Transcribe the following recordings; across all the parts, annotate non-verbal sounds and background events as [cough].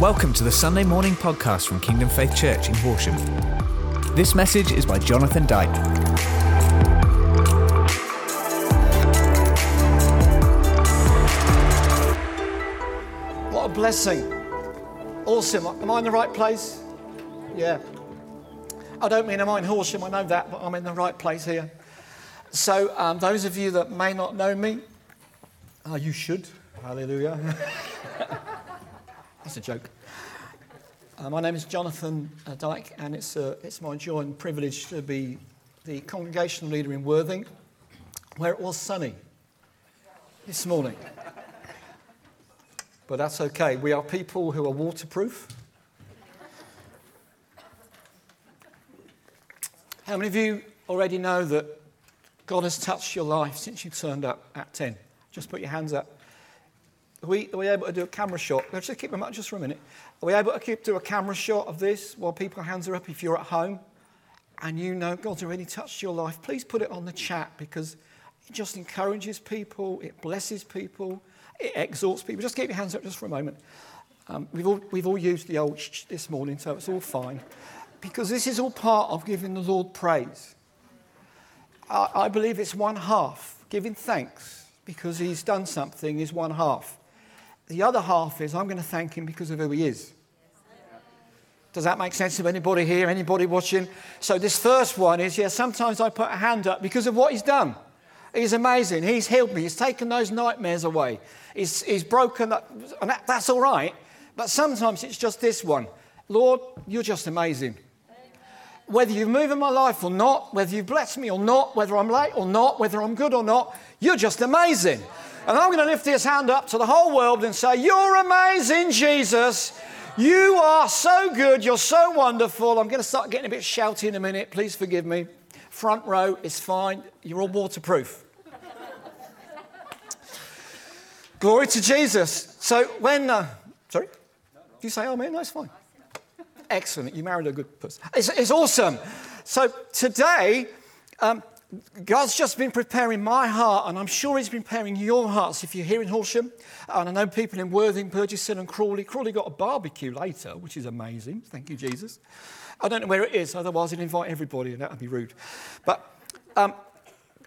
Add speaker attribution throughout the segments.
Speaker 1: Welcome to the Sunday morning podcast from Kingdom Faith Church in Horsham. This message is by Jonathan Dyke.
Speaker 2: What a blessing. Awesome. Am I in the right place? Yeah. I don't mean am I in Horsham, I know that, but I'm in the right place here. So, um, those of you that may not know me, uh, you should. Hallelujah. [laughs] That's a joke. Uh, my name is Jonathan uh, Dyke, and it's, uh, it's my joy and privilege to be the congregational leader in Worthing, where it was sunny this morning. But that's okay. We are people who are waterproof. How many of you already know that God has touched your life since you turned up at 10? Just put your hands up. Are we, are we able to do a camera shot? Let's just keep them up just for a minute. Are we able to do a camera shot of this while people's hands are up if you're at home and you know God's already touched your life? Please put it on the chat because it just encourages people, it blesses people, it exhorts people. Just keep your hands up just for a moment. Um, we've, all, we've all used the old sh- this morning, so it's all fine. Because this is all part of giving the Lord praise. I, I believe it's one half. Giving thanks because He's done something is one half. The other half is I'm going to thank Him because of who He is. Does that make sense to anybody here, anybody watching? So, this first one is yeah, sometimes I put a hand up because of what He's done. He's amazing. He's healed me. He's taken those nightmares away. He's, he's broken that, and that, that's all right. But sometimes it's just this one Lord, you're just amazing. Whether you move in my life or not, whether you've blessed me or not, whether I'm late or not, whether I'm good or not, you're just amazing. And I'm going to lift this hand up to the whole world and say, You're amazing, Jesus. You are so good. You're so wonderful. I'm going to start getting a bit shouty in a minute. Please forgive me. Front row is fine. You're all waterproof. [laughs] Glory to Jesus. So when, uh, sorry, do you say amen? No, it's fine. Excellent. You married a good person. It's, it's awesome. So today, um, God's just been preparing my heart, and I'm sure He's been preparing your hearts. If you're here in Horsham, and I know people in Worthing, Burgeston, and Crawley. Crawley got a barbecue later, which is amazing. Thank you, Jesus. I don't know where it is, otherwise, I'd invite everybody, and that would be rude. But um,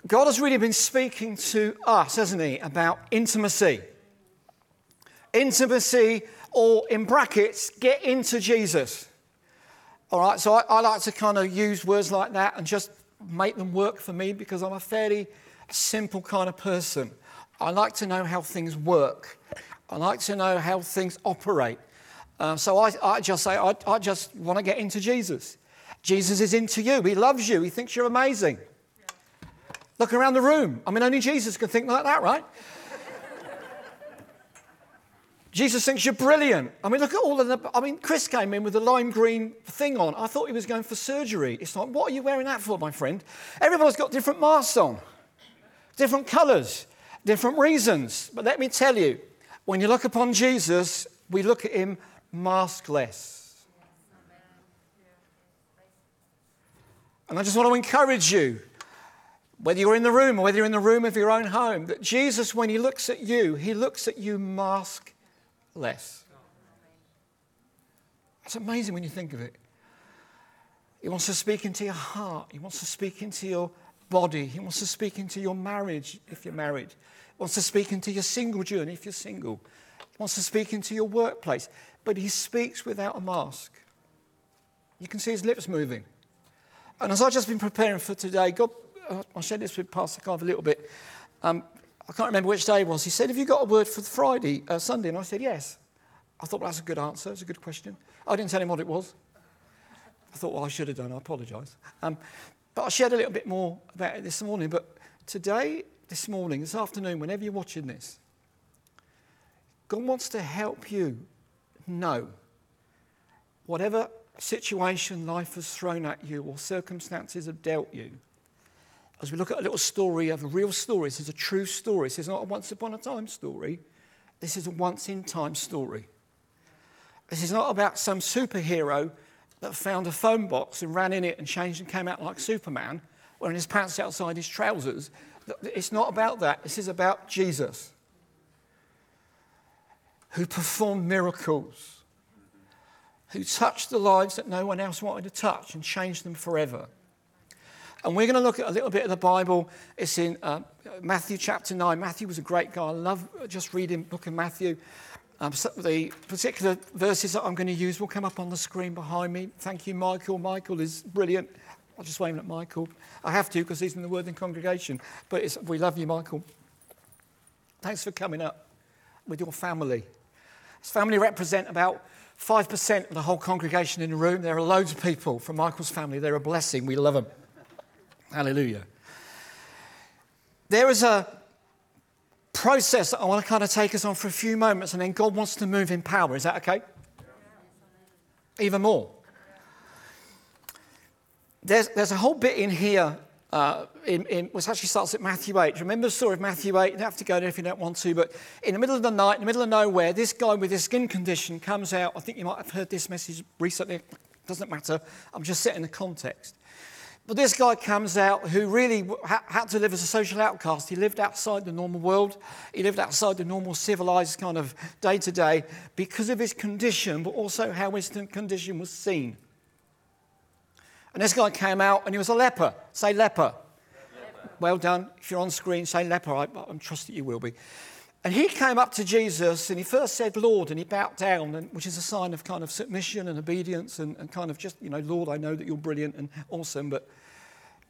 Speaker 2: God has really been speaking to us, hasn't He, about intimacy. Intimacy, or in brackets, get into Jesus. All right, so I, I like to kind of use words like that and just make them work for me because I'm a fairly simple kind of person. I like to know how things work. I like to know how things operate. Uh, so I, I, just say, I, I just want to get into Jesus. Jesus is into you. He loves you. He thinks you're amazing. Look around the room. I mean, only Jesus can think like that, right? Jesus thinks you're brilliant. I mean, look at all of the. I mean, Chris came in with a lime green thing on. I thought he was going for surgery. It's like, what are you wearing that for, my friend? Everybody's got different masks on, different colours, different reasons. But let me tell you, when you look upon Jesus, we look at him maskless. And I just want to encourage you, whether you're in the room or whether you're in the room of your own home, that Jesus, when he looks at you, he looks at you maskless less. It's amazing when you think of it. He wants to speak into your heart. He wants to speak into your body. He wants to speak into your marriage if you're married. He wants to speak into your single journey if you're single. He wants to speak into your workplace. But he speaks without a mask. You can see his lips moving. And as I've just been preparing for today, God, uh, I shared this with Pastor Carver a little bit. Um, I can't remember which day it was. He said, Have you got a word for Friday, uh, Sunday? And I said, Yes. I thought well, that's a good answer. It's a good question. I didn't tell him what it was. I thought, Well, I should have done. I apologise. Um, but I shared a little bit more about it this morning. But today, this morning, this afternoon, whenever you're watching this, God wants to help you know whatever situation life has thrown at you or circumstances have dealt you as we look at a little story of a real story, this is a true story. This is not a once upon a time story. This is a once in time story. This is not about some superhero that found a phone box and ran in it and changed and came out like Superman, wearing his pants outside his trousers. It's not about that. This is about Jesus, who performed miracles who touched the lives that no one else wanted to touch and changed them forever. And we're going to look at a little bit of the Bible. It's in uh, Matthew chapter 9. Matthew was a great guy. I love just reading book of Matthew. Um, so the particular verses that I'm going to use will come up on the screen behind me. Thank you, Michael. Michael is brilliant. I'll just wave at Michael. I have to because he's in the Worthing congregation. But we love you, Michael. Thanks for coming up with your family. His family represent about 5% of the whole congregation in the room. There are loads of people from Michael's family. They're a blessing. We love them. Hallelujah. There is a process that I want to kind of take us on for a few moments, and then God wants to move in power. Is that okay? Even more. There's, there's a whole bit in here, uh, in, in, which actually starts at Matthew 8. Remember the story of Matthew 8? You don't have to go there if you don't want to, but in the middle of the night, in the middle of nowhere, this guy with this skin condition comes out. I think you might have heard this message recently. Doesn't matter. I'm just setting the context. But this guy comes out who really had to live as a social outcast. He lived outside the normal world. He lived outside the normal civilized kind of day to day because of his condition, but also how his condition was seen. And this guy came out and he was a leper. Say leper. leper. Well done. If you're on screen, say leper. I, I trust that you will be. And he came up to Jesus and he first said, Lord, and he bowed down, and, which is a sign of kind of submission and obedience and, and kind of just, you know, Lord, I know that you're brilliant and awesome. But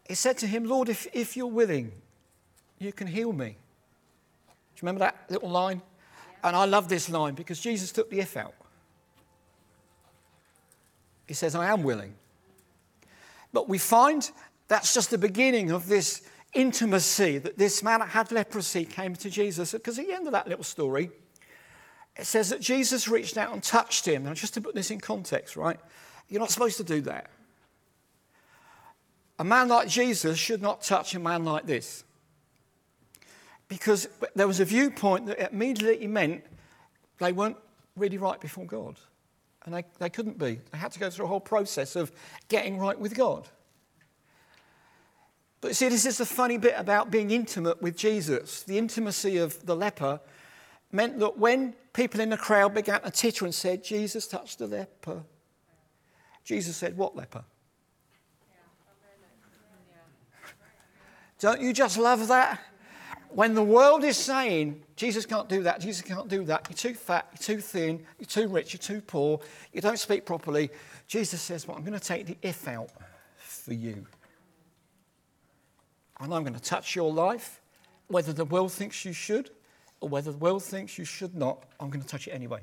Speaker 2: he said to him, Lord, if, if you're willing, you can heal me. Do you remember that little line? And I love this line because Jesus took the if out. He says, I am willing. But we find that's just the beginning of this intimacy that this man that had leprosy came to Jesus. Because at the end of that little story, it says that Jesus reached out and touched him. Now, just to put this in context, right? You're not supposed to do that. A man like Jesus should not touch a man like this. Because there was a viewpoint that immediately meant they weren't really right before God. And they, they couldn't be. They had to go through a whole process of getting right with God. But see, this is the funny bit about being intimate with Jesus. The intimacy of the leper meant that when people in the crowd began to titter and said, Jesus touched the leper, Jesus said, What leper? Don't you just love that? When the world is saying, Jesus can't do that, Jesus can't do that, you're too fat, you're too thin, you're too rich, you're too poor, you don't speak properly, Jesus says, Well, I'm going to take the if out for you and I'm going to touch your life, whether the world thinks you should or whether the world thinks you should not, I'm going to touch it anyway.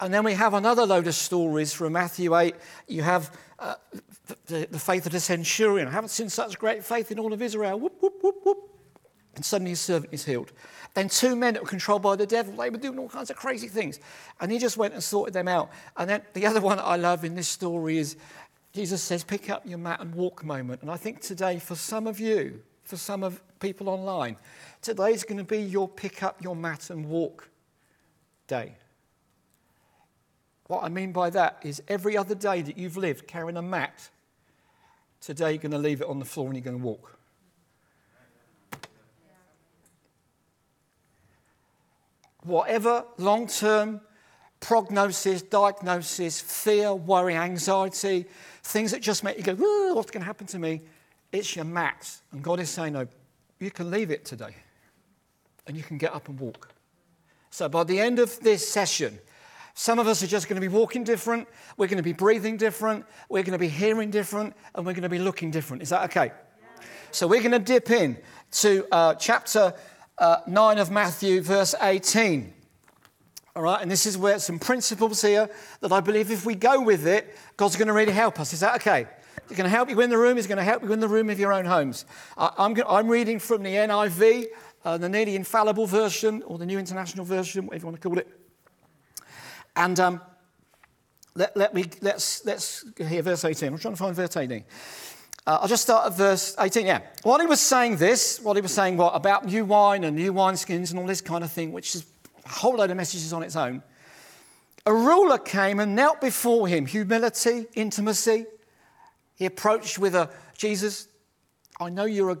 Speaker 2: And then we have another load of stories from Matthew 8. You have uh, the, the, faith of the centurion. I haven't seen such great faith in all of Israel. Whoop, whoop, whoop, whoop. And suddenly his servant is healed. Then two men that were controlled by the devil, they were doing all kinds of crazy things. And he just went and sorted them out. And then the other one that I love in this story is Jesus says, pick up your mat and walk moment. And I think today, for some of you, for some of people online, today is going to be your pick up your mat and walk day. What I mean by that is every other day that you've lived carrying a mat, today you're going to leave it on the floor and you're going to walk. Whatever long term prognosis, diagnosis, fear, worry, anxiety, things that just make you go, what's going to happen to me? It's your max. And God is saying, no, you can leave it today and you can get up and walk. So by the end of this session, some of us are just going to be walking different, we're going to be breathing different, we're going to be hearing different, and we're going to be looking different. Is that okay? So we're going to dip in to uh, chapter uh, 9 of Matthew, verse 18. All right, and this is where some principles here that I believe if we go with it, God's going to really help us. Is that okay? He's going to help you in the room. He's going to help you in the room of your own homes. I, am I'm reading from the NIV, uh, the nearly infallible version, or the New International Version, whatever you want to call it. And um, let, let me, let's, let's hear verse 18. I'm trying to find verse 18. Uh, I'll just start at verse 18. Yeah. While he was saying this, while he was saying what about new wine and new wineskins and all this kind of thing, which is a whole load of messages on its own. A ruler came and knelt before him, humility, intimacy. He approached with a Jesus, I know you're a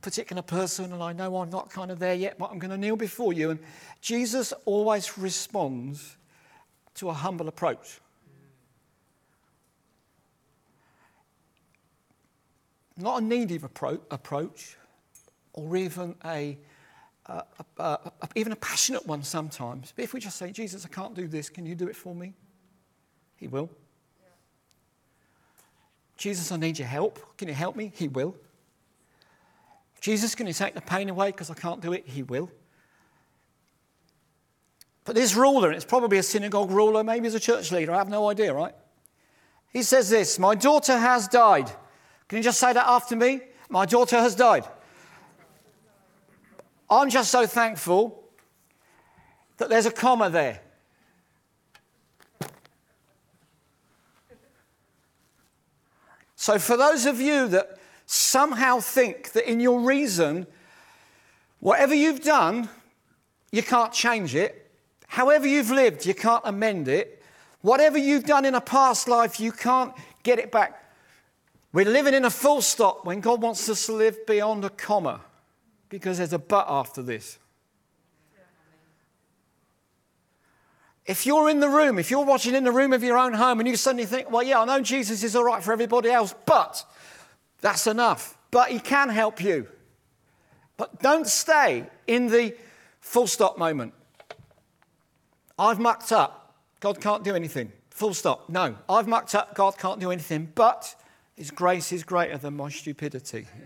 Speaker 2: particular person and I know I'm not kind of there yet, but I'm going to kneel before you. And Jesus always responds to a humble approach. Not a needy appro- approach, or even a, uh, a, a, a, even a passionate one sometimes. But if we just say, Jesus, I can't do this, can you do it for me? He will. Jesus, I need your help. Can you help me? He will. Jesus, can you take the pain away because I can't do it? He will. But this ruler, and it's probably a synagogue ruler, maybe he's a church leader, I have no idea, right? He says this My daughter has died. Can you just say that after me? My daughter has died. I'm just so thankful that there's a comma there. So, for those of you that somehow think that in your reason, whatever you've done, you can't change it, however you've lived, you can't amend it, whatever you've done in a past life, you can't get it back. We're living in a full stop when God wants us to live beyond a comma because there's a but after this. If you're in the room, if you're watching in the room of your own home and you suddenly think, well, yeah, I know Jesus is all right for everybody else, but that's enough. But he can help you. But don't stay in the full stop moment. I've mucked up. God can't do anything. Full stop. No, I've mucked up. God can't do anything. But his grace is greater than my stupidity. [laughs]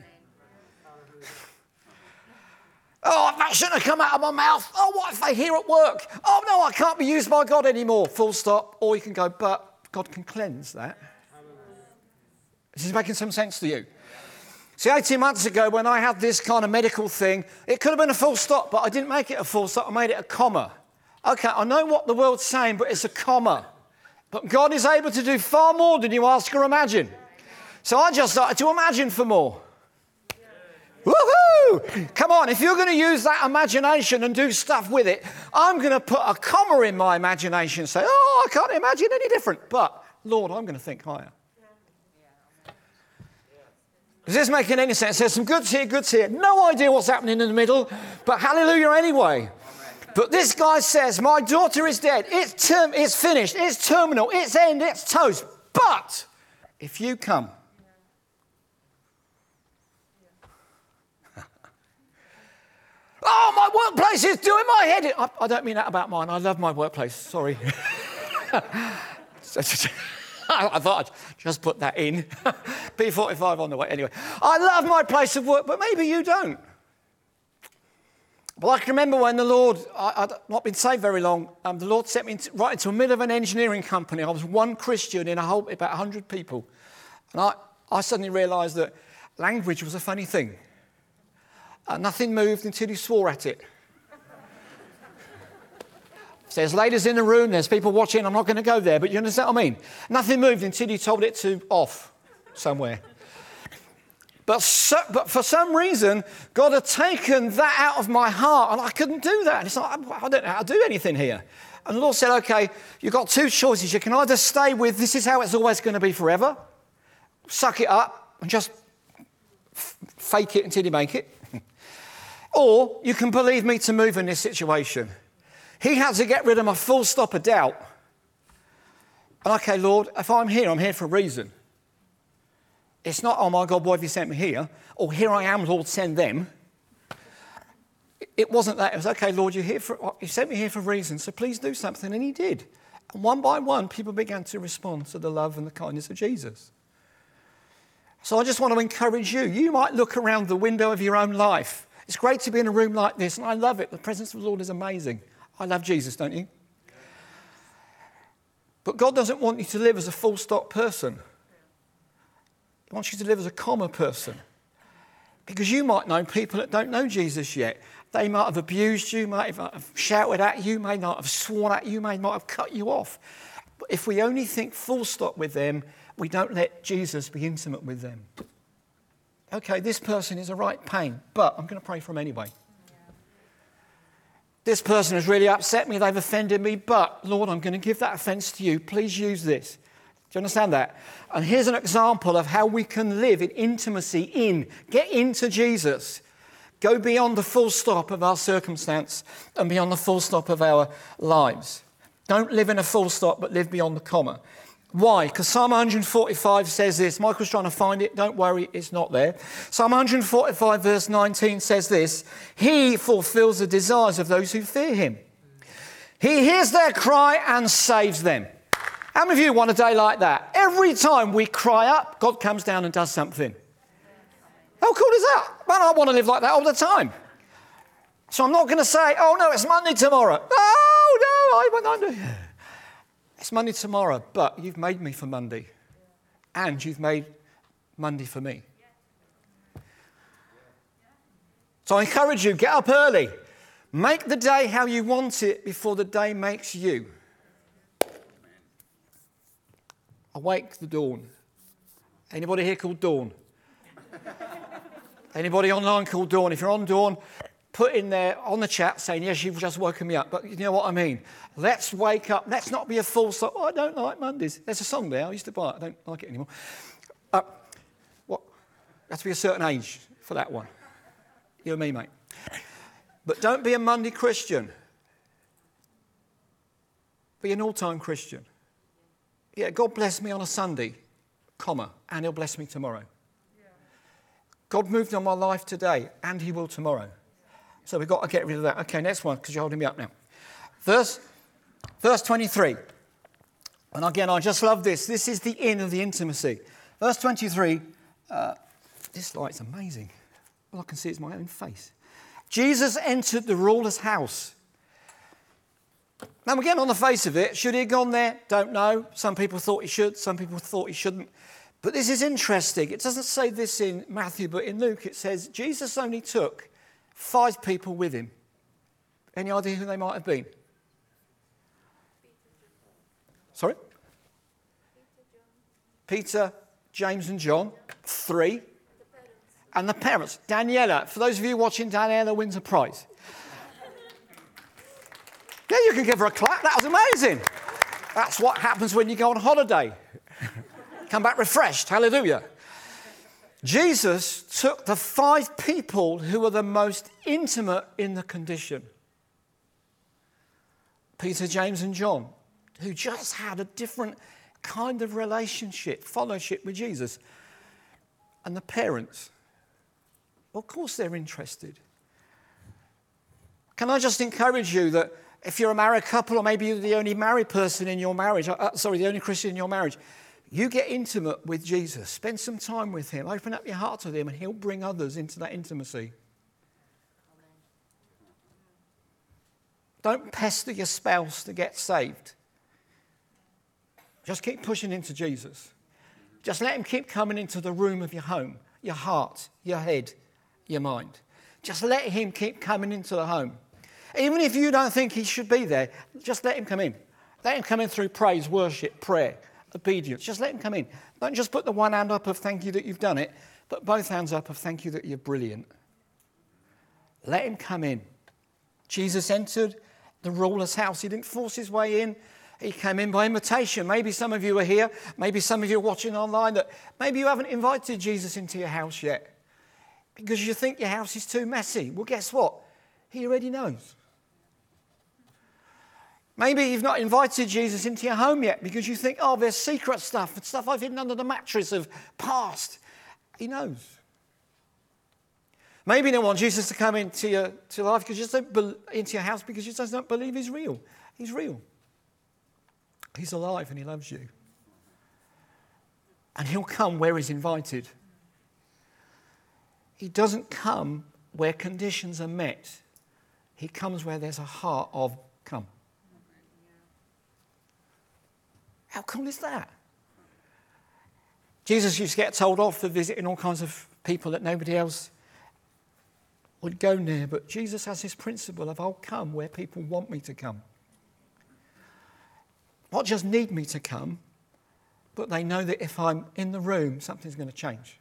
Speaker 2: Oh, that shouldn't have come out of my mouth. Oh, what if they hear at work? Oh, no, I can't be used by God anymore. Full stop. Or you can go, but God can cleanse that. This is making some sense to you. See, 18 months ago, when I had this kind of medical thing, it could have been a full stop, but I didn't make it a full stop. I made it a comma. Okay, I know what the world's saying, but it's a comma. But God is able to do far more than you ask or imagine. So I just started to imagine for more. Woohoo! Come on, if you're going to use that imagination and do stuff with it, I'm going to put a comma in my imagination and say, oh, I can't imagine any different. But, Lord, I'm going to think higher. Is this making any sense? There's some goods here, goods here. No idea what's happening in the middle, but hallelujah anyway. But this guy says, My daughter is dead. It's, term- it's finished. It's terminal. It's end. It's toast. But if you come, [laughs] Oh, my workplace is doing my head in. I, I don't mean that about mine. I love my workplace. Sorry. [laughs] I thought I'd just put that in. [laughs] P45 on the way. Anyway, I love my place of work, but maybe you don't. Well, I can remember when the Lord, I, would not been saved very long, um, the Lord sent me into, right into the middle of an engineering company. I was one Christian in a whole, about 100 people. And I, I suddenly realized that language was a funny thing. Uh, nothing moved until he swore at it. so [laughs] there's ladies in the room, there's people watching. I'm not going to go there, but you understand what I mean? Nothing moved until he told it to off somewhere. But, so, but for some reason, God had taken that out of my heart, and I couldn't do that. It's like, I don't know how to do anything here. And the Lord said, Okay, you've got two choices. You can either stay with this is how it's always going to be forever, suck it up, and just f- fake it until you make it. [laughs] Or you can believe me to move in this situation. He had to get rid of my full stop of doubt. And okay, Lord, if I'm here, I'm here for a reason. It's not, oh my God, why have you sent me here? Or here I am, Lord, send them. It wasn't that. It was, okay, Lord, you're here for, you sent me here for a reason, so please do something. And he did. And one by one, people began to respond to the love and the kindness of Jesus. So I just want to encourage you. You might look around the window of your own life it's great to be in a room like this, and I love it. The presence of the Lord is amazing. I love Jesus, don't you? But God doesn't want you to live as a full stop person. He wants you to live as a comma person. Because you might know people that don't know Jesus yet. They might have abused you, might have uh, shouted at you, may not have sworn at you, may not have cut you off. But if we only think full stop with them, we don't let Jesus be intimate with them okay, this person is a right pain, but I'm going to pray for them anyway. This person has really upset me, they've offended me, but Lord, I'm going to give that offense to you. Please use this. Do you understand that? And here's an example of how we can live in intimacy in, get into Jesus. Go beyond the full stop of our circumstance and beyond the full stop of our lives. Don't live in a full stop, but live beyond the comma. Why? Because Psalm 145 says this. Michael's trying to find it. Don't worry, it's not there. Psalm 145, verse 19 says this He fulfills the desires of those who fear him. He hears their cry and saves them. How many of you want a day like that? Every time we cry up, God comes down and does something. How cool is that? Man, I want to live like that all the time. So I'm not going to say, oh no, it's Monday tomorrow. Oh no, I went under. [sighs] It's Monday tomorrow, but you've made me for Monday. And you've made Monday for me. So I encourage you, get up early. Make the day how you want it before the day makes you. Awake the dawn. Anybody here called Dawn? Anybody online called Dawn? If you're on Dawn, put in there on the chat saying, Yes, you've just woken me up. But you know what I mean? Let's wake up. Let's not be a fool. So, oh, I don't like Mondays. There's a song there. I used to buy it. I don't like it anymore. Uh, what? have to be a certain age for that one. You and me, mate. But don't be a Monday Christian. Be an all time Christian. Yeah, God bless me on a Sunday, comma, and He'll bless me tomorrow. God moved on my life today, and He will tomorrow. So we've got to get rid of that. Okay, next one, because you're holding me up now. Verse, verse 23. And again, I just love this. This is the inn of the intimacy. Verse 23. Uh, this light's amazing. All I can see is my own face. Jesus entered the ruler's house. Now, again, on the face of it, should he have gone there? Don't know. Some people thought he should, some people thought he shouldn't. But this is interesting. It doesn't say this in Matthew, but in Luke it says Jesus only took five people with him. Any idea who they might have been? Sorry? Peter, James, and John. Three. And the parents. Daniela. For those of you watching, Daniela wins a prize. Yeah, you can give her a clap. That was amazing. That's what happens when you go on holiday. Come back refreshed. Hallelujah. Jesus took the five people who were the most intimate in the condition Peter, James, and John, who just had a different kind of relationship, fellowship with Jesus. And the parents, of course, they're interested. Can I just encourage you that if you're a married couple, or maybe you're the only married person in your marriage, uh, sorry, the only Christian in your marriage, you get intimate with Jesus. Spend some time with him. Open up your heart to him, and he'll bring others into that intimacy. Don't pester your spouse to get saved. Just keep pushing into Jesus. Just let him keep coming into the room of your home, your heart, your head, your mind. Just let him keep coming into the home. Even if you don't think he should be there, just let him come in. Let him come in through praise, worship, prayer obedience. Just let him come in. Don't just put the one hand up of thank you that you've done it, but both hands up of thank you that you're brilliant. Let him come in. Jesus entered the ruler's house. He didn't force his way in. He came in by invitation. Maybe some of you are here. Maybe some of you are watching online that maybe you haven't invited Jesus into your house yet because you think your house is too messy. Well, guess what? He already knows. Maybe you've not invited Jesus into your home yet because you think, oh, there's secret stuff, and stuff I've hidden under the mattress of past. He knows. Maybe you don't want Jesus to come into your to life because you just don't be, into your house because you just don't believe he's real. He's real. He's alive and he loves you. And he'll come where he's invited. He doesn't come where conditions are met. He comes where there's a heart of come. How cool is that? Jesus used to get told off for visiting all kinds of people that nobody else would go near, but Jesus has this principle of I'll come where people want me to come. Not just need me to come, but they know that if I'm in the room, something's going to change.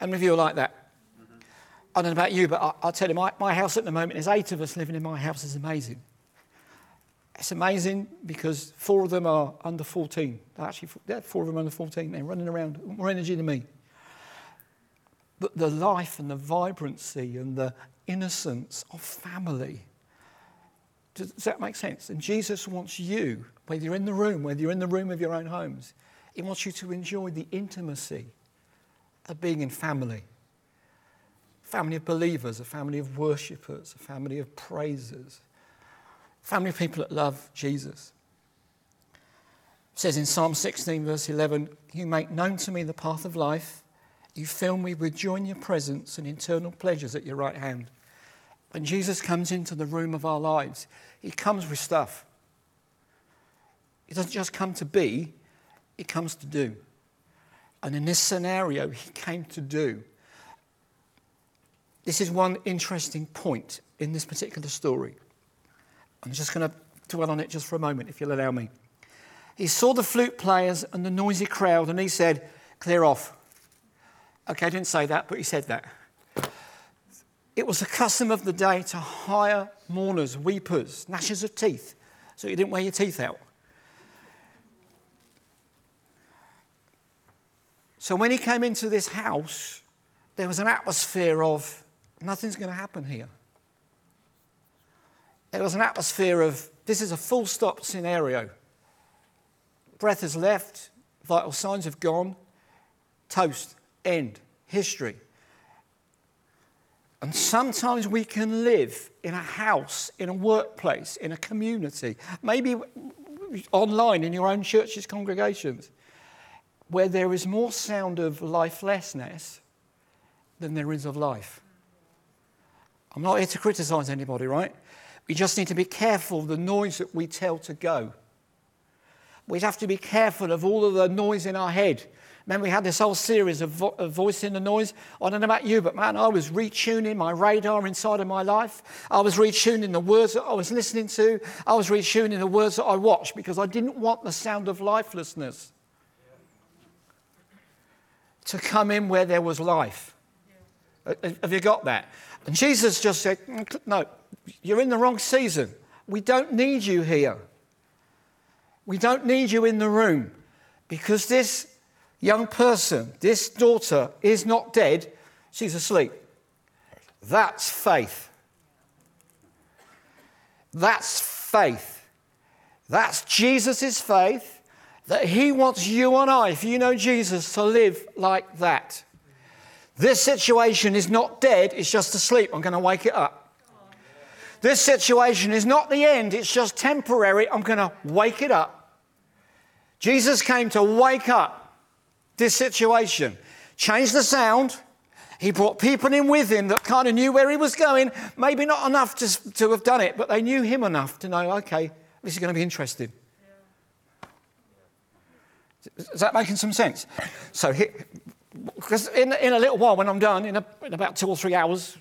Speaker 2: How many of you are like that? I don't know about you, but I, will tell you, my, my house at the moment, there's eight of us living in my house, is amazing. It's amazing because four of them are under 14. Actually, four of them under 14. They're running around, more energy than me. But the life and the vibrancy and the innocence of family Does, does that make sense? And Jesus wants you, whether you're in the room, whether you're in the room of your own homes, He wants you to enjoy the intimacy of being in family. Family of believers, a family of worshippers, a family of praisers, family of people that love Jesus. It says in Psalm 16, verse 11, You make known to me the path of life. You fill me with joy in your presence and eternal pleasures at your right hand. When Jesus comes into the room of our lives, he comes with stuff. He doesn't just come to be, he comes to do. And in this scenario, he came to do. This is one interesting point in this particular story. I'm just going to dwell on it just for a moment, if you'll allow me. He saw the flute players and the noisy crowd, and he said, Clear off. Okay, I didn't say that, but he said that. It was the custom of the day to hire mourners, weepers, gnashers of teeth, so you didn't wear your teeth out. So when he came into this house, there was an atmosphere of nothing's going to happen here. There was an atmosphere of this is a full stop scenario. Breath has left, vital signs have gone, toast, end, history. And sometimes we can live in a house, in a workplace, in a community, maybe online in your own church's congregations, where there is more sound of lifelessness than there is of life. I'm not here to criticize anybody, right? We just need to be careful of the noise that we tell to go. We'd have to be careful of all of the noise in our head Remember, we had this whole series of, vo- of voicing the noise. I don't know about you, but man, I was retuning my radar inside of my life. I was retuning the words that I was listening to. I was retuning the words that I watched because I didn't want the sound of lifelessness to come in where there was life. Uh, have you got that? And Jesus just said, mm, No, you're in the wrong season. We don't need you here. We don't need you in the room because this young person, this daughter is not dead, she's asleep. That's faith. That's faith. That's Jesus' faith that he wants you and I, if you know Jesus, to live like that. This situation is not dead, it's just asleep. I'm going to wake it up. This situation is not the end, it's just temporary. I'm going to wake it up. Jesus came to wake up this situation. change the sound. He brought people in with him that kind of knew where he was going. Maybe not enough to, to have done it, but they knew him enough to know, okay, this is going to be interesting. Is that making some sense? So, because in, in a little while, when I'm done, in, a, in about two or three hours,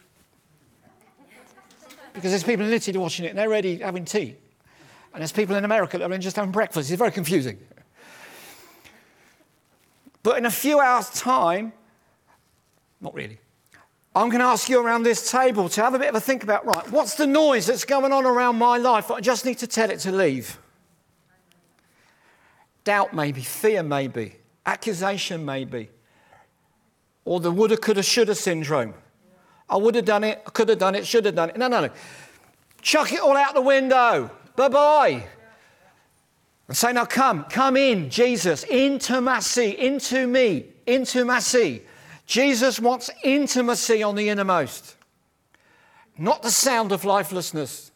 Speaker 2: because there's people in Italy watching it and they're already having tea. And there's people in America that are just having breakfast. It's very confusing. But in a few hours' time, not really, I'm going to ask you around this table to have a bit of a think about right, what's the noise that's going on around my life? I just need to tell it to leave. Doubt, maybe, fear, maybe, accusation, maybe, or the woulda, coulda, shoulda syndrome. I would have done it, I could have done it, should have done it. No, no, no. Chuck it all out the window. Bye bye. And say, now come, come in, Jesus, intimacy, into me, intimacy. Jesus wants intimacy on the innermost, not the sound of lifelessness,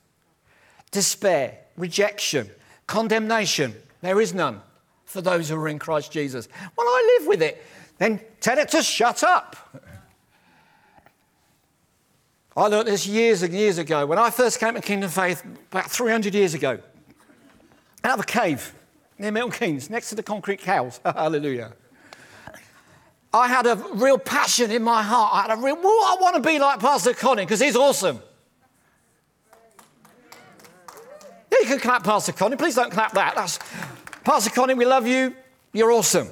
Speaker 2: despair, rejection, condemnation. There is none for those who are in Christ Jesus. Well, I live with it. Then tell it to shut up. I learned this years and years ago. When I first came to Kingdom Faith, about 300 years ago, out of a cave near Milton Keynes, next to the concrete cows. [laughs] Hallelujah. I had a real passion in my heart. I had a real, well, I want to be like Pastor Connie because he's awesome. Yeah, you can clap Pastor Connie. Please don't clap that. That's Pastor Connie, we love you. You're awesome.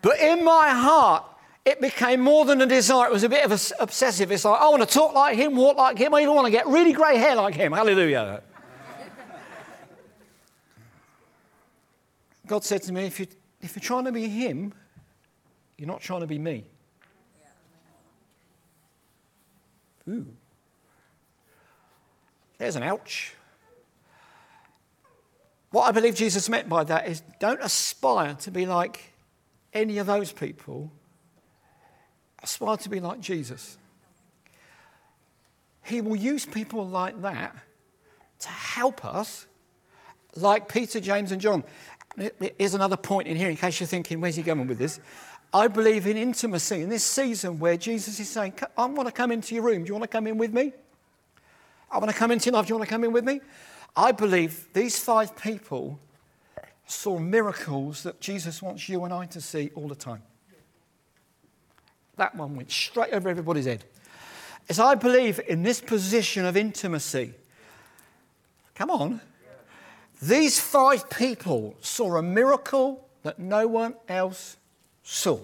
Speaker 2: But in my heart, it became more than a desire. It was a bit of an obsessive. It's like, I want to talk like him, walk like him. I even want to get really grey hair like him. Hallelujah. God said to me, if, you, if you're trying to be Him, you're not trying to be me. Ooh. There's an ouch. What I believe Jesus meant by that is don't aspire to be like any of those people, aspire to be like Jesus. He will use people like that to help us, like Peter, James, and John. Here's another point in here in case you're thinking, where's he going with this? I believe in intimacy in this season where Jesus is saying, I want to come into your room. Do you want to come in with me? I want to come into your life. Do you want to come in with me? I believe these five people saw miracles that Jesus wants you and I to see all the time. That one went straight over everybody's head. As I believe in this position of intimacy, come on, these five people saw a miracle that no one else saw.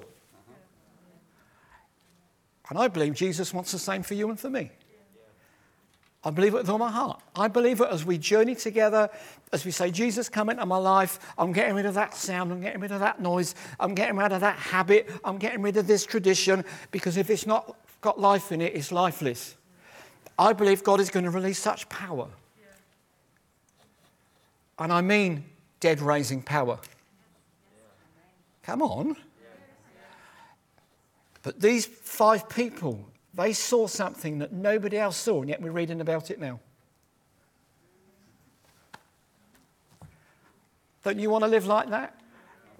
Speaker 2: And I believe Jesus wants the same for you and for me. I believe it with all my heart. I believe it as we journey together, as we say, Jesus, come into my life. I'm getting rid of that sound. I'm getting rid of that noise. I'm getting rid of that habit. I'm getting rid of this tradition because if it's not got life in it, it's lifeless. I believe God is going to release such power. And I mean dead raising power. Come on. But these five people they saw something that nobody else saw, and yet we're reading about it now. Don't you want to live like that?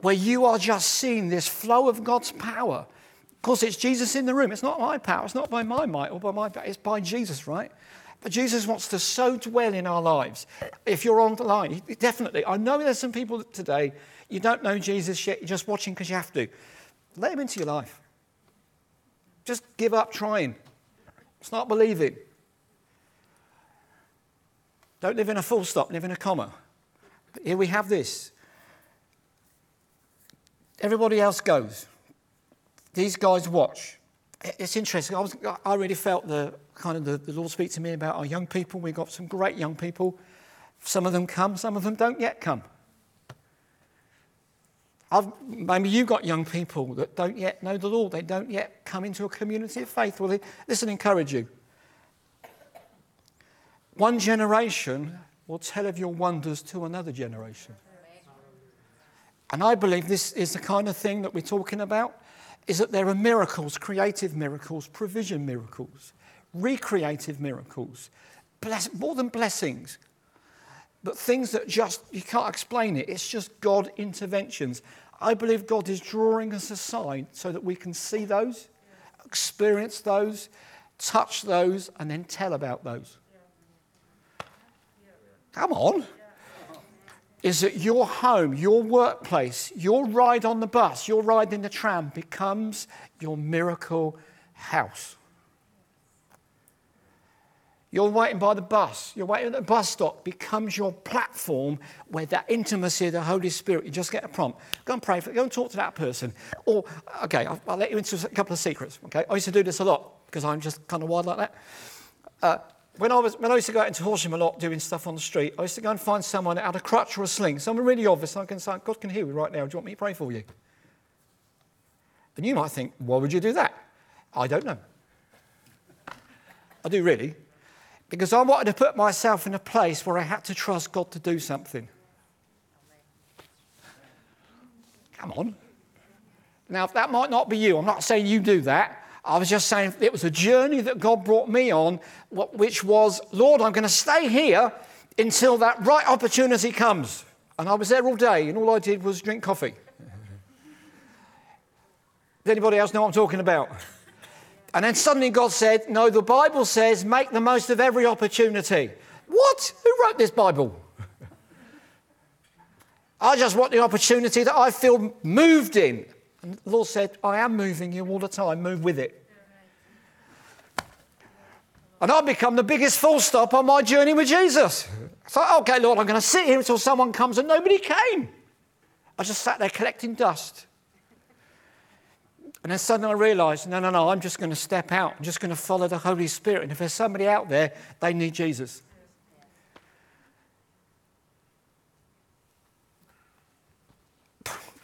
Speaker 2: Where you are just seeing this flow of God's power. Of course, it's Jesus in the room. It's not my power. It's not by my might or by my power. It's by Jesus, right? But Jesus wants to so dwell in our lives. If you're on the line, definitely. I know there's some people today, you don't know Jesus yet, you're just watching because you have to. Let him into your life. Just give up trying. Start believing. Don't live in a full stop, live in a comma. Here we have this. Everybody else goes. These guys watch. It's interesting. I, was, I really felt the kind of the, the Lord speak to me about our young people. We've got some great young people. Some of them come, some of them don't yet come. I've, maybe you've got young people that don't yet know the Lord. They don't yet come into a community of faith. Well, listen, encourage you. One generation will tell of your wonders to another generation. And I believe this is the kind of thing that we're talking about is that there are miracles, creative miracles, provision miracles, recreative miracles, bless, more than blessings, but things that just, you can't explain it. It's just God interventions. I believe God is drawing us aside so that we can see those, experience those, touch those, and then tell about those. Come on. Is that your home, your workplace, your ride on the bus, your ride in the tram becomes your miracle house? You're waiting by the bus, you're waiting at the bus stop, becomes your platform where that intimacy of the Holy Spirit, you just get a prompt. Go and pray for it. go and talk to that person. Or, okay, I'll, I'll let you into a couple of secrets, okay? I used to do this a lot because I'm just kind of wild like that. Uh, when I, was, when I used to go out into Horsham a lot doing stuff on the street, I used to go and find someone that had a crutch or a sling, someone really obvious. I can say, God can hear you right now. Do you want me to pray for you? And you might think, why would you do that? I don't know. I do really. Because I wanted to put myself in a place where I had to trust God to do something. Come on. Now, that might not be you. I'm not saying you do that. I was just saying it was a journey that God brought me on, which was, Lord, I'm going to stay here until that right opportunity comes. And I was there all day, and all I did was drink coffee. Does anybody else know what I'm talking about? And then suddenly God said, No, the Bible says make the most of every opportunity. What? Who wrote this Bible? I just want the opportunity that I feel moved in. And the Lord said, I am moving you all the time, move with it. And I've become the biggest full stop on my journey with Jesus. Thought, okay, Lord, I'm going to sit here until someone comes, and nobody came. I just sat there collecting dust. And then suddenly I realized, no, no, no, I'm just going to step out. I'm just going to follow the Holy Spirit. And if there's somebody out there, they need Jesus.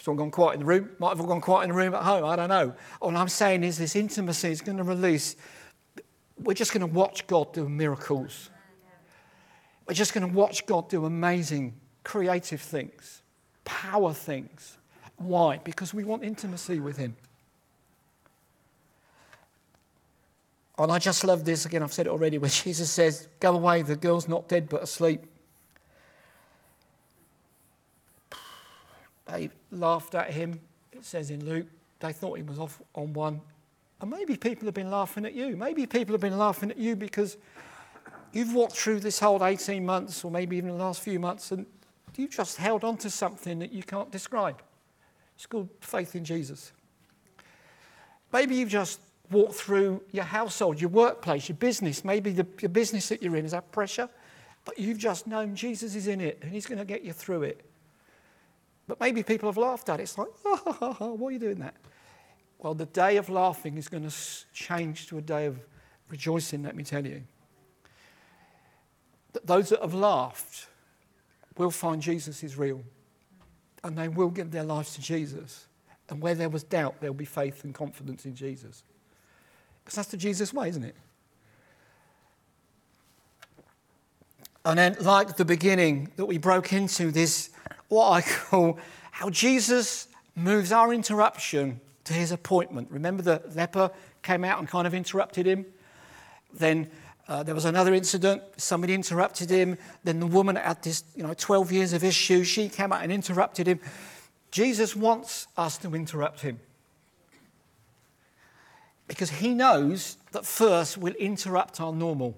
Speaker 2: It's all gone quiet in the room. Might have all gone quiet in the room at home. I don't know. All I'm saying is this intimacy is going to release. We're just going to watch God do miracles. We're just going to watch God do amazing creative things, power things. Why? Because we want intimacy with Him. And I just love this again, I've said it already, where [laughs] Jesus says, Go away, the girl's not dead but asleep. They laughed at him, it says in Luke. They thought he was off on one. And maybe people have been laughing at you. Maybe people have been laughing at you because you've walked through this whole 18 months, or maybe even the last few months, and you've just held on to something that you can't describe. It's called faith in Jesus. Maybe you've just walked through your household, your workplace, your business. Maybe the, your business that you're in is that pressure, but you've just known Jesus is in it and he's going to get you through it. But maybe people have laughed at it. It's like, oh, [laughs] why are you doing that? Well, the day of laughing is going to change to a day of rejoicing, let me tell you. Those that have laughed will find Jesus is real and they will give their lives to Jesus. And where there was doubt, there'll be faith and confidence in Jesus. Because that's the Jesus way, isn't it? And then, like the beginning that we broke into, this what I call how Jesus moves our interruption to his appointment. Remember, the leper came out and kind of interrupted him? Then uh, there was another incident, somebody interrupted him. Then the woman had this, you know, 12 years of issue, she came out and interrupted him. Jesus wants us to interrupt him. Because he knows that first we'll interrupt our normal.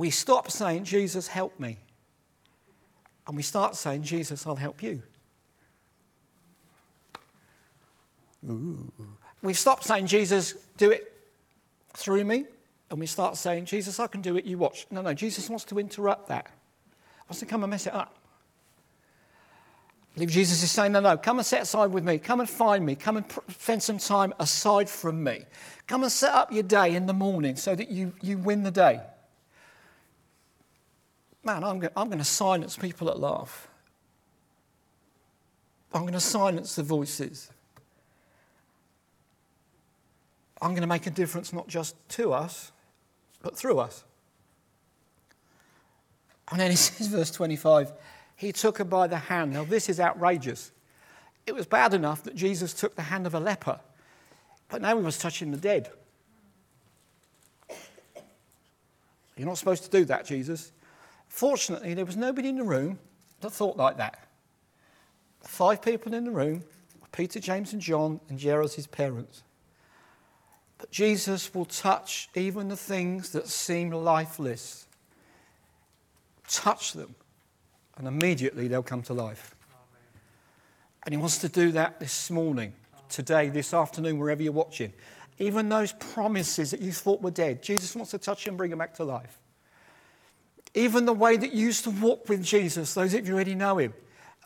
Speaker 2: we stop saying, Jesus, help me. And we start saying, Jesus, I'll help you. Ooh. We stop saying, Jesus, do it through me. And we start saying, Jesus, I can do it, you watch. No, no, Jesus wants to interrupt that. Wants to come and mess it up. I believe Jesus is saying, no, no, come and set aside with me. Come and find me. Come and spend some time aside from me. Come and set up your day in the morning so that you, you win the day man, I'm going, I'm going to silence people that laugh. I'm going to silence the voices. I'm going to make a difference not just to us, but through us. And then he [laughs] says, verse 25, he took her by the hand. Now, this is outrageous. It was bad enough that Jesus took the hand of a leper, but now he was touching the dead. You're not supposed to do that, Jesus. Fortunately, there was nobody in the room that thought like that. Five people in the room Peter, James, and John, and Jairus, his parents. But Jesus will touch even the things that seem lifeless. Touch them, and immediately they'll come to life. And he wants to do that this morning, today, this afternoon, wherever you're watching. Even those promises that you thought were dead, Jesus wants to touch and bring them back to life. Even the way that you used to walk with Jesus, those of you already know him.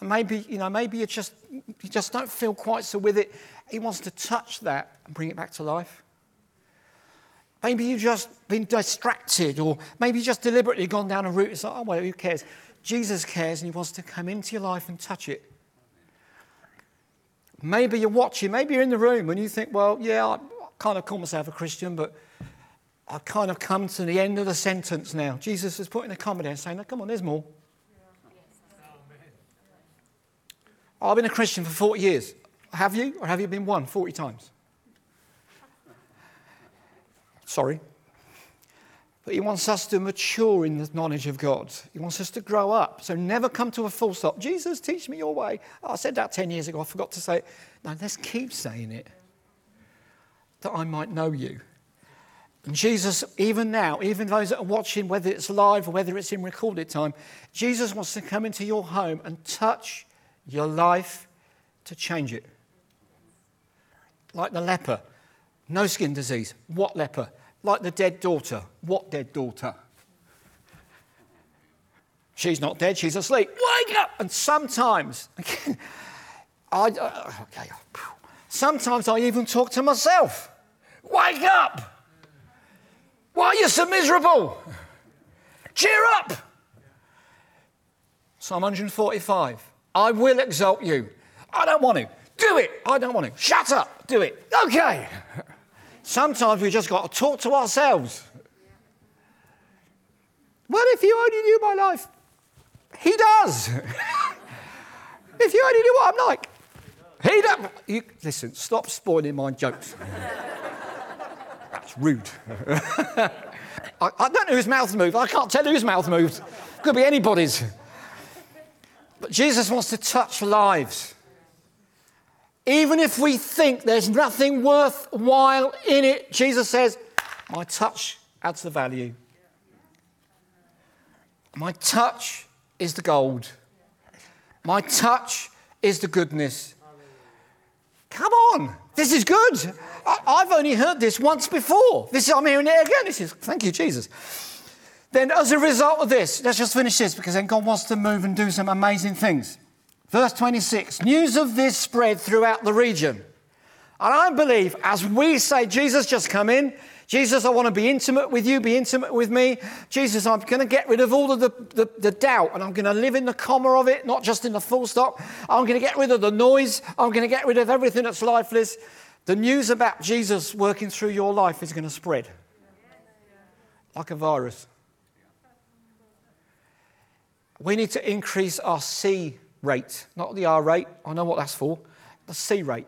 Speaker 2: And maybe, you know, maybe you just, you just don't feel quite so with it. He wants to touch that and bring it back to life. Maybe you've just been distracted, or maybe you just deliberately gone down a route. It's like, oh, well, who cares? Jesus cares, and he wants to come into your life and touch it. Maybe you're watching, maybe you're in the room, and you think, well, yeah, I kind of call myself a Christian, but I kind of come to the end of the sentence now. Jesus is putting a comma there saying, no, come on, there's more. I've been a Christian for 40 years. Have you? Or have you been one 40 times? Sorry. But he wants us to mature in the knowledge of God. He wants us to grow up. So never come to a full stop. Jesus, teach me your way. Oh, I said that 10 years ago. I forgot to say it. No, let's keep saying it. That I might know you. And Jesus, even now, even those that are watching, whether it's live or whether it's in recorded time, Jesus wants to come into your home and touch your life to change it. Like the leper, no skin disease. What leper? Like the dead daughter. What dead daughter? She's not dead, she's asleep. Wake up! And sometimes, [laughs] I, uh, okay, sometimes I even talk to myself. Wake up! Why are you so miserable? Cheer up. Psalm 145. I will exalt you. I don't want to. Do it. I don't want to. Shut up. Do it. Okay. Sometimes we just got to talk to ourselves. What if you only knew my life? He does. [laughs] if you only knew what I'm like. He does. You, listen, stop spoiling my jokes. [laughs] That's rude. [laughs] I, I, don't know whose mouth moved. I can't tell whose mouth moved. Could be anybody's. But Jesus wants to touch lives. Even if we think there's nothing worthwhile in it, Jesus says, My touch adds the value. My touch is the gold. My touch is the goodness. Come on, this is good. I, have only heard this once before. This I'm hearing it again. This is thank you, Jesus. Then, as a result of this, let's just finish this because then God wants to move and do some amazing things. Verse 26 News of this spread throughout the region. And I believe as we say, Jesus, just come in, Jesus, I want to be intimate with you, be intimate with me. Jesus, I'm going to get rid of all of the, the, the, doubt and I'm going to live in the comma of it, not just in the full stop. I'm going to get rid of the noise. I'm going to get rid of everything that's lifeless. The news about Jesus working through your life is going to spread like a virus. We need to increase our C rate, not the R rate. I know what that's for, the C rate.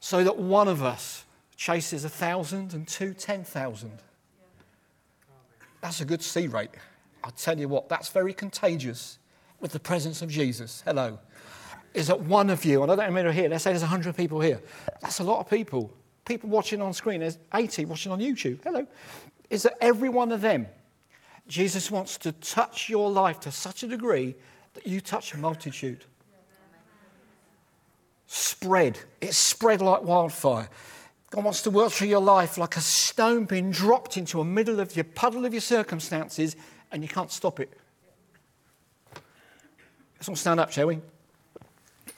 Speaker 2: So that one of us chases a thousand and two, ten thousand. That's a good C rate. I'll tell you what, that's very contagious with the presence of Jesus. Hello. Is that one of you, and I don't remember here, let's say there's 100 people here. That's a lot of people. People watching on screen, there's 80 watching on YouTube. Hello. Is that every one of them, Jesus wants to touch your life to such a degree that you touch a multitude. Spread. It's spread like wildfire. God wants to work through your life like a stone being dropped into a middle of your puddle of your circumstances and you can't stop it. Let's all stand up, shall we?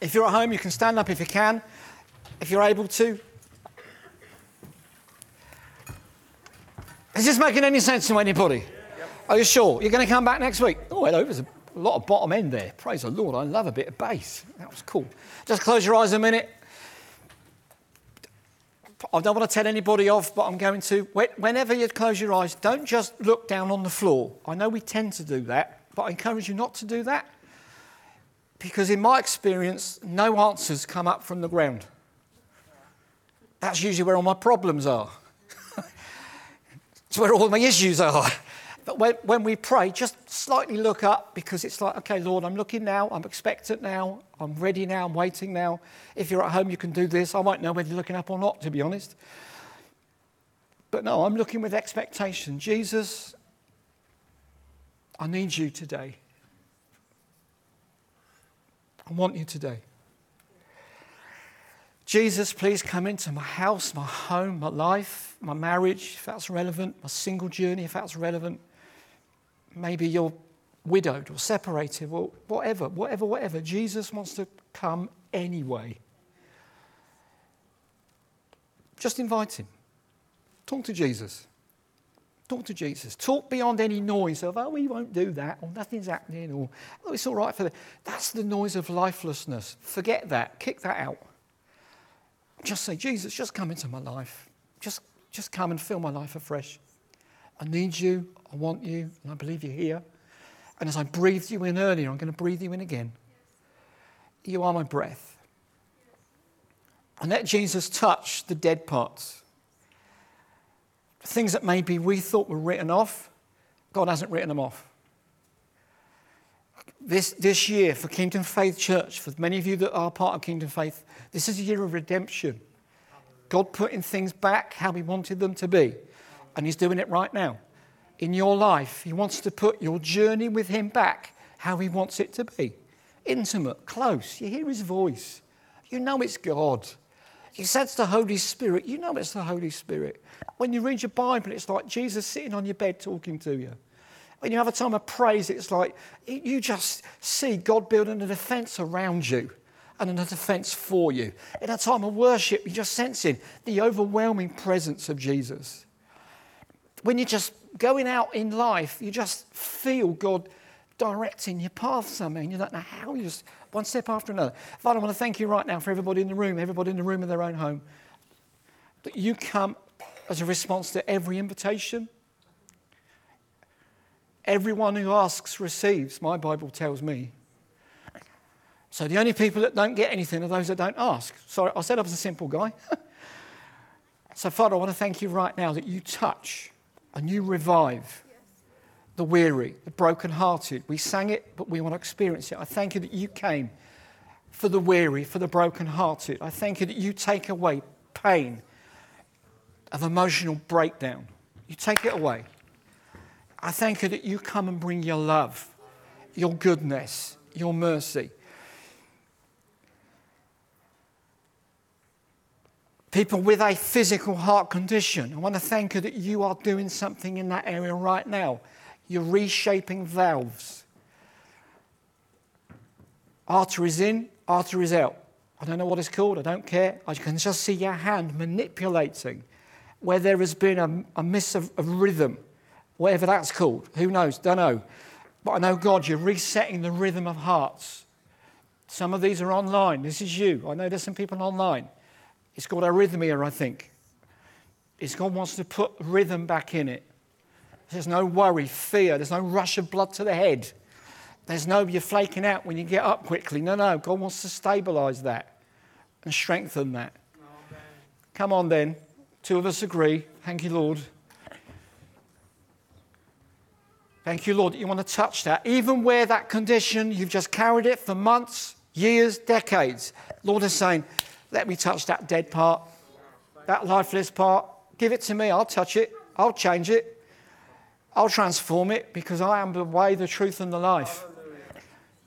Speaker 2: If you're at home, you can stand up if you can, if you're able to. Is this making any sense to anybody? Are you sure? You're going to come back next week? Oh, hello, there's a lot of bottom end there. Praise the Lord. I love a bit of bass. That was cool. Just close your eyes a minute. I don't want to tell anybody off, but I'm going to. Whenever you close your eyes, don't just look down on the floor. I know we tend to do that, but I encourage you not to do that. Because in my experience, no answers come up from the ground. That's usually where all my problems are. [laughs] it's where all my issues are. When, when we pray, just slightly look up because it's like, okay, Lord, I'm looking now, I'm expectant now, I'm ready now, I'm waiting now. If you're at home, you can do this. I might know whether you're looking up or not, to be honest. But no, I'm looking with expectation. Jesus, I need you today. I want you today. Jesus, please come into my house, my home, my life, my marriage, if that's relevant, my single journey, if that's relevant. Maybe you're widowed or separated or whatever, whatever, whatever. Jesus wants to come anyway. Just invite him. Talk to Jesus. Talk to Jesus. Talk beyond any noise of, oh, we won't do that, or nothing's happening, or, oh, it's all right for that. That's the noise of lifelessness. Forget that. Kick that out. Just say, Jesus, just come into my life. Just, just come and fill my life afresh. I need you. I want you, and I believe you're here. And as I breathed you in earlier, I'm going to breathe you in again. You are my breath. And let Jesus touch the dead parts. Things that maybe we thought were written off, God hasn't written them off. This, this year for Kingdom Faith Church, for many of you that are part of Kingdom Faith, this is a year of redemption. God putting things back how He wanted them to be, and He's doing it right now in your life. He wants to put your journey with Him back how He wants it to be intimate, close. You hear His voice, you know it's God. You sense the Holy Spirit, you know it's the Holy Spirit. When you read your Bible, it's like Jesus sitting on your bed talking to you. When you have a time of praise, it's like you just see God building a defense around you and a defense for you. In a time of worship, you're just sensing the overwhelming presence of Jesus. When you're just going out in life, you just feel God directing your path somehow, and you don't know how. You just one step after another. Father, I want to thank you right now for everybody in the room, everybody in the room in their own home. that you come as a response to every invitation? Everyone who asks receives, my Bible tells me. So the only people that don't get anything are those that don't ask. Sorry, I said I was a simple guy. [laughs] so, Father, I want to thank you right now that you touch and you revive the weary, the brokenhearted. We sang it, but we want to experience it. I thank you that you came for the weary, for the brokenhearted. I thank you that you take away pain of emotional breakdown. You take it away. I thank you that you come and bring your love, your goodness, your mercy. People with a physical heart condition, I want to thank you that you are doing something in that area right now. You're reshaping valves. Arteries in, arteries out. I don't know what it's called, I don't care. I can just see your hand manipulating where there has been a, a miss of, of rhythm whatever that's called. Who knows? Don't know. But I know, God, you're resetting the rhythm of hearts. Some of these are online. This is you. I know there's some people online. It's called arrhythmia, I think. It's God wants to put rhythm back in it. There's no worry, fear. There's no rush of blood to the head. There's no you're flaking out when you get up quickly. No, no. God wants to stabilize that and strengthen that. Amen. Come on, then. Two of us agree. Thank you, Lord. Thank you, Lord, that you want to touch that. Even where that condition, you've just carried it for months, years, decades. Lord is saying, let me touch that dead part, that lifeless part. Give it to me. I'll touch it. I'll change it. I'll transform it because I am the way, the truth, and the life.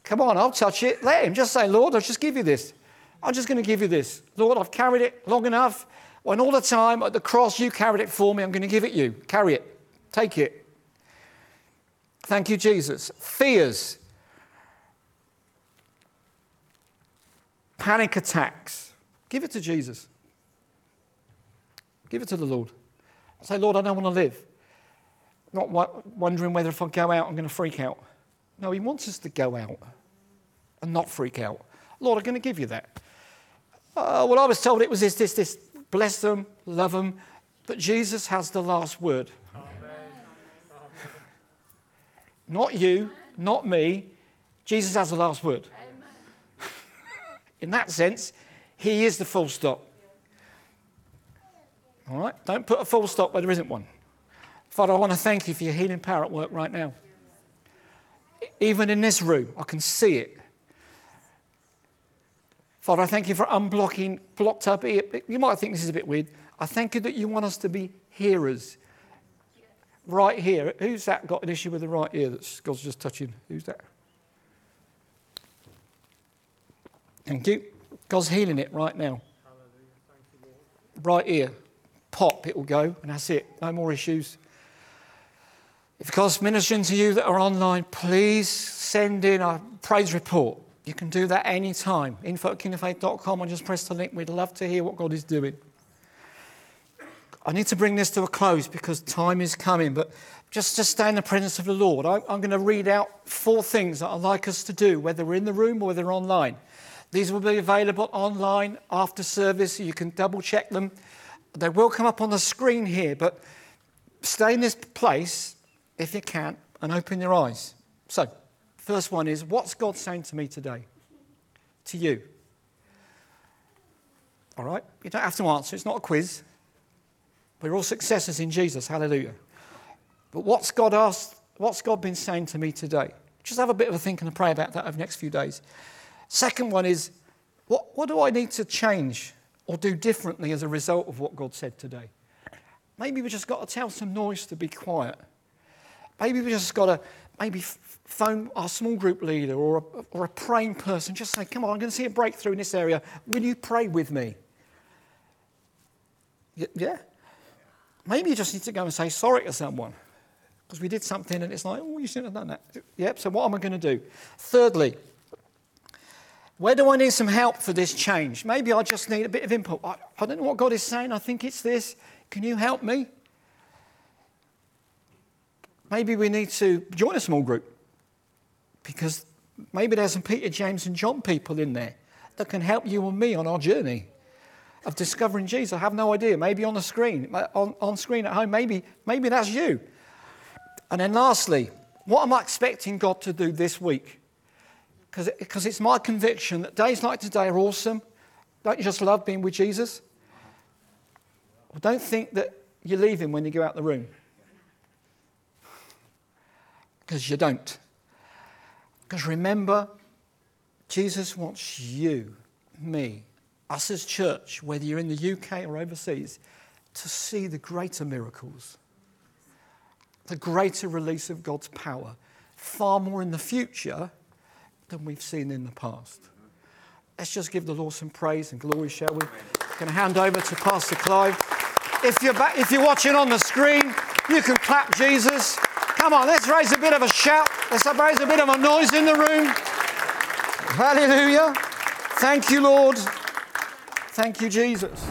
Speaker 2: Come on, I'll touch it. Let Him. Just say, Lord, I'll just give you this. I'm just going to give you this. Lord, I've carried it long enough. When all the time at the cross you carried it for me, I'm going to give it to you. Carry it. Take it. Thank you, Jesus. Fears, panic attacks. Give it to Jesus. Give it to the Lord. Say, Lord, I don't want to live. Not wondering whether if I go out, I'm going to freak out. No, He wants us to go out and not freak out. Lord, I'm going to give you that. Uh, well, I was told it was this, this, this. Bless them, love them. But Jesus has the last word. [laughs] Not you, not me. Jesus has the last word. [laughs] In that sense, he is the full stop. All right? Don't put a full stop where there isn't one. Father, I want to thank you for your healing power at work right now. Even in this room, I can see it. Father, I thank you for unblocking blocked up ear. You might think this is a bit weird. I thank you that you want us to be hearers right here. Who's that got an issue with the right ear that God's just touching? Who's that? Thank you. God's healing it right now. Right here. Pop, it will go, and that's it. No more issues. If God's ministering to you that are online, please send in a praise report. You can do that anytime. Info at kingdomfaith.com and just press the link. We'd love to hear what God is doing. I need to bring this to a close because time is coming, but just to stay in the presence of the Lord, I, I'm going to read out four things that I'd like us to do, whether we're in the room or whether online. These will be available online after service, you can double check them. They will come up on the screen here, but stay in this place if you can and open your eyes. So, first one is what's God saying to me today? To you. All right? You don't have to answer, it's not a quiz. We're all successors in Jesus. Hallelujah. But what's God asked? What's God been saying to me today? Just have a bit of a think and a pray about that over the next few days. Second one is what, what do I need to change or do differently as a result of what God said today? Maybe we just got to tell some noise to be quiet. Maybe we just got to maybe phone our small group leader or a, or a praying person. Just say, come on, I'm going to see a breakthrough in this area. Will you pray with me? Yeah? Maybe you just need to go and say sorry to someone because we did something and it's like, oh, you shouldn't have done that. Yep, so what am I going to do? Thirdly, where do I need some help for this change? Maybe I just need a bit of input. I, I don't know what God is saying. I think it's this. Can you help me? Maybe we need to join a small group because maybe there's some Peter, James, and John people in there that can help you and me on our journey. of discovering Jesus. I have no idea. Maybe on the screen, on, on screen at home, maybe, maybe that's you. And then lastly, what am I expecting God to do this week? Because it's my conviction that days like today are awesome. Don't you just love being with Jesus? Well, don't think that you leave him when you go out the room. Because you don't. Because remember, Jesus wants you, me, us as church, whether you're in the UK or overseas, to see the greater miracles, the greater release of God's power, far more in the future than we've seen in the past. Let's just give the Lord some praise and glory, shall we? I'm going to hand over to Pastor Clive. If you're, back, if you're watching on the screen, you can clap Jesus. Come on, let's raise a bit of a shout. Let's raise a bit of a noise in the room. Hallelujah. Thank you, Lord. Thank you, Jesus.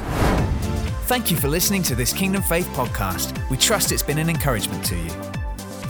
Speaker 1: Thank you for listening to this Kingdom Faith podcast. We trust it's been an encouragement to you.